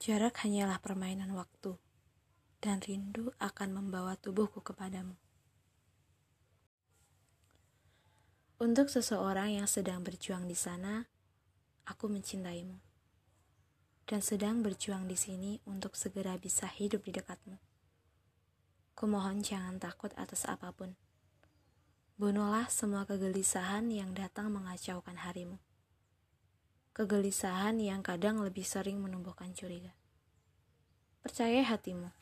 Jarak hanyalah permainan waktu, dan rindu akan membawa tubuhku kepadamu. Untuk seseorang yang sedang berjuang di sana, aku mencintaimu, dan sedang berjuang di sini untuk segera bisa hidup di dekatmu. Kumohon jangan takut atas apa pun. Bunuhlah semua kegelisahan yang datang mengacaukan harimu kegelisahan yang kadang lebih sering menumbuhkan curiga. Percaya hatimu,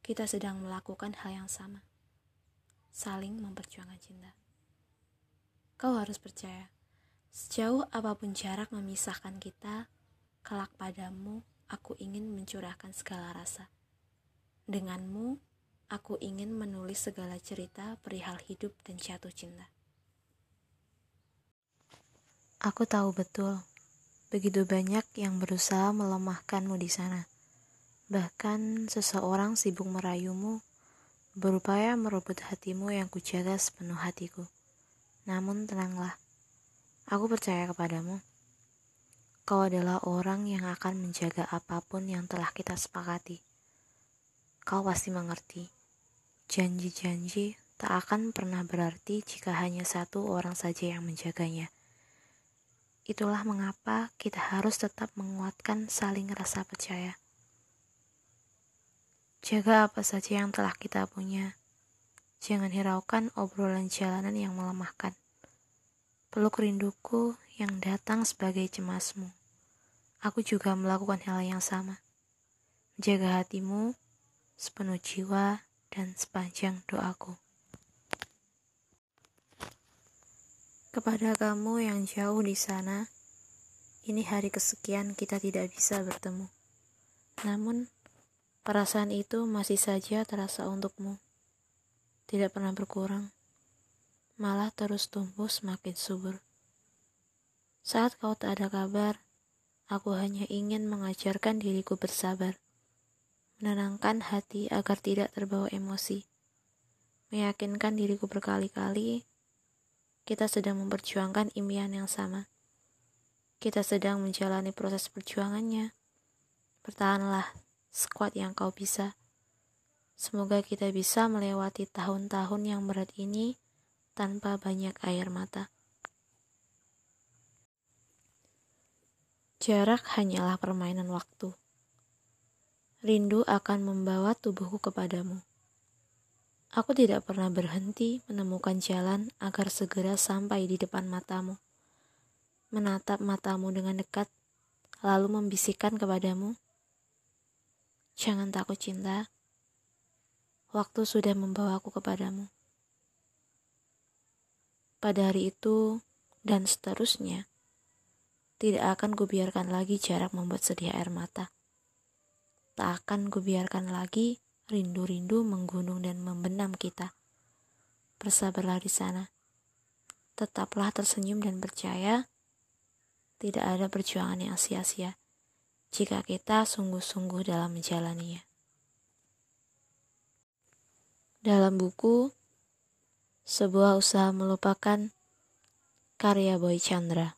kita sedang melakukan hal yang sama, saling memperjuangkan cinta. Kau harus percaya, sejauh apa pun jarak memisahkan kita, kelak padamu aku ingin mencurahkan segala rasa. Denganmu, aku ingin menulis segala cerita perihal hidup dan jatuh cinta. Aku tahu betul, begitu banyak yang berusaha melemahkanmu di sana. Bahkan seseorang sibuk merayumu, berupaya merebut hatimu yang kujaga sepenuh hatiku. Namun tenanglah, aku percaya kepadamu. Kau adalah orang yang akan menjaga apa pun yang telah kita sepakati. Kau pasti mengerti. Janji-janji tak akan pernah berarti jika hanya satu orang saja yang menjaganya. Itulah mengapa kita harus tetap menguatkan saling rasa percaya. Jaga apa saja yang telah kita punya. Jangan hiraukan obrolan jalanan yang melemahkan. Peluk rinduku yang datang sebagai cemasmu. Aku juga melakukan hal yang sama. Jaga hatimu sepenuh jiwa dan sepanjang doaku. Kepada kamu yang jauh di sana, ini hari kesekian kita tidak bisa bertemu. Namun, perasaan itu masih saja terasa untukmu. Tidak pernah berkurang, malah terus tumbuh semakin subur. Saat kau tak ada kabar, aku hanya ingin mengajarkan diriku bersabar, menenangkan hati agar tidak terbawa emosi, meyakinkan diriku berkali-kali kita sedang memperjuangkan impian yang sama. Kita sedang menjalani proses perjuangannya. Bertahanlah sekuat yang kau bisa. Semoga kita bisa melewati tahun-tahun yang berat ini tanpa banyak air mata. Jarak hanyalah permainan waktu. Rindu akan membawa tubuhku kepadamu. Aku tidak pernah berhenti menemukan jalan agar segera sampai di depan matamu. Menatap matamu dengan dekat, lalu membisikkan kepadamu, "Jangan takut, cinta. Waktu sudah membawaku kepadamu." Pada hari itu dan seterusnya, tidak akan kubiarkan lagi jarak membuat sedih air mata. Tak akan kubiarkan lagi rindu-rindu menggunung dan membenam kita. Bersabarlah di sana. Tetaplah tersenyum dan percaya tidak ada perjuangan yang sia-sia jika kita sungguh-sungguh dalam menjalaninya. Dalam buku Sebuah Usaha Melupakan karya Boy Chandra